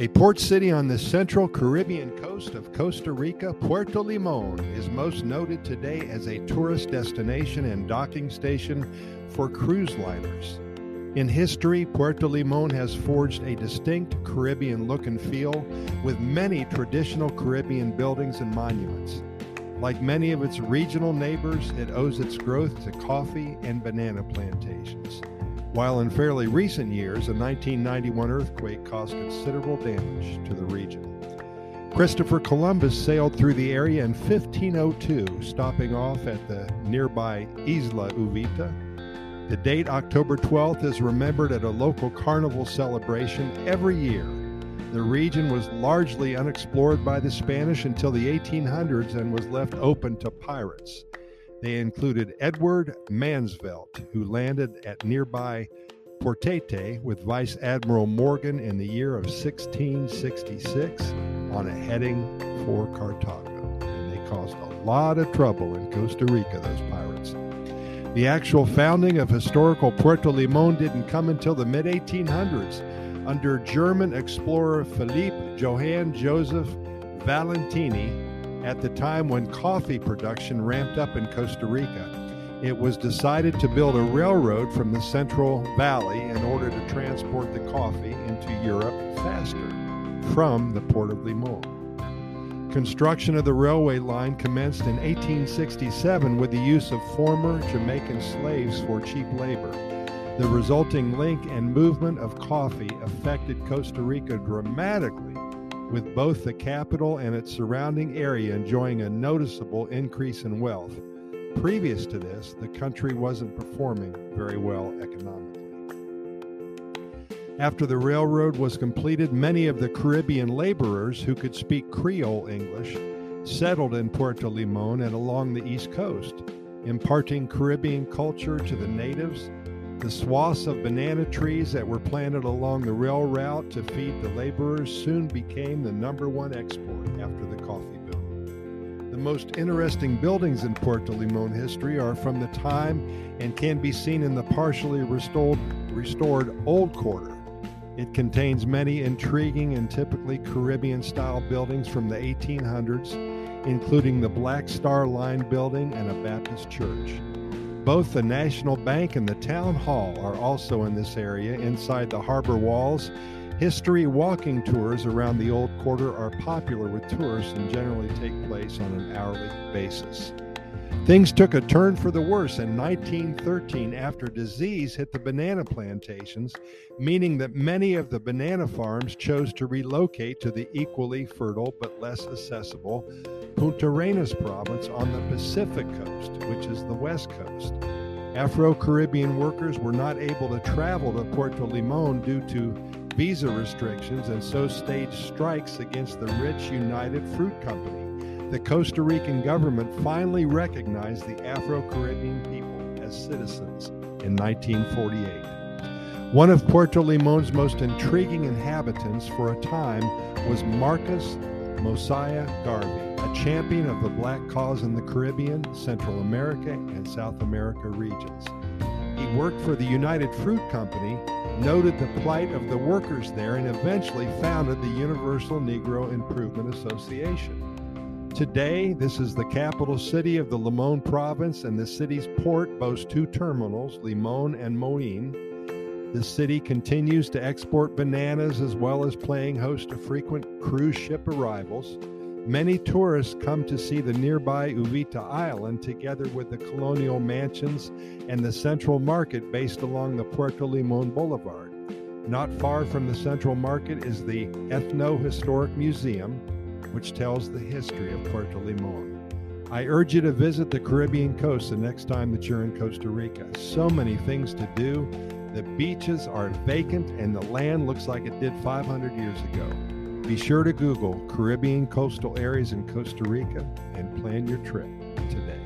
A port city on the central Caribbean coast of Costa Rica, Puerto Limon is most noted today as a tourist destination and docking station for cruise liners. In history, Puerto Limon has forged a distinct Caribbean look and feel with many traditional Caribbean buildings and monuments. Like many of its regional neighbors, it owes its growth to coffee and banana plantations while in fairly recent years, a 1991 earthquake caused considerable damage to the region. Christopher Columbus sailed through the area in 1502, stopping off at the nearby Isla Uvita. The date October 12th is remembered at a local carnival celebration every year. The region was largely unexplored by the Spanish until the 1800s and was left open to pirates. They included Edward Mansvelt, who landed at nearby Portete with Vice Admiral Morgan in the year of 1666 on a heading for Cartago. And they caused a lot of trouble in Costa Rica, those pirates. The actual founding of historical Puerto Limon didn't come until the mid 1800s under German explorer Philippe Johann Joseph Valentini at the time when coffee production ramped up in Costa Rica. It was decided to build a railroad from the Central Valley in order to transport the coffee into Europe faster from the port of Limon. Construction of the railway line commenced in 1867 with the use of former Jamaican slaves for cheap labor. The resulting link and movement of coffee affected Costa Rica dramatically with both the capital and its surrounding area enjoying a noticeable increase in wealth. Previous to this, the country wasn't performing very well economically. After the railroad was completed, many of the Caribbean laborers who could speak Creole English settled in Puerto Limon and along the East Coast, imparting Caribbean culture to the natives the swaths of banana trees that were planted along the rail route to feed the laborers soon became the number one export after the coffee boom. The most interesting buildings in Puerto Limon history are from the time and can be seen in the partially restored, restored Old Quarter. It contains many intriguing and typically Caribbean style buildings from the 1800s, including the Black Star Line building and a Baptist church. Both the National Bank and the Town Hall are also in this area inside the harbor walls. History walking tours around the Old Quarter are popular with tourists and generally take place on an hourly basis. Things took a turn for the worse in 1913 after disease hit the banana plantations, meaning that many of the banana farms chose to relocate to the equally fertile but less accessible Puntarenas province on the Pacific coast, which is the west coast. Afro Caribbean workers were not able to travel to Puerto Limon due to visa restrictions and so staged strikes against the rich United Fruit Company the Costa Rican government finally recognized the Afro Caribbean people as citizens in 1948. One of Puerto Limon's most intriguing inhabitants for a time was Marcus Mosiah Garvey, a champion of the black cause in the Caribbean, Central America, and South America regions. He worked for the United Fruit Company, noted the plight of the workers there, and eventually founded the Universal Negro Improvement Association. Today, this is the capital city of the Limon province, and the city's port boasts two terminals, Limon and Moin. The city continues to export bananas as well as playing host to frequent cruise ship arrivals. Many tourists come to see the nearby Uvita Island together with the colonial mansions and the central market based along the Puerto Limon Boulevard. Not far from the central market is the Ethno Historic Museum, which tells the history of Puerto Limon. I urge you to visit the Caribbean coast the next time that you're in Costa Rica. So many things to do. The beaches are vacant and the land looks like it did 500 years ago. Be sure to Google Caribbean coastal areas in Costa Rica and plan your trip today.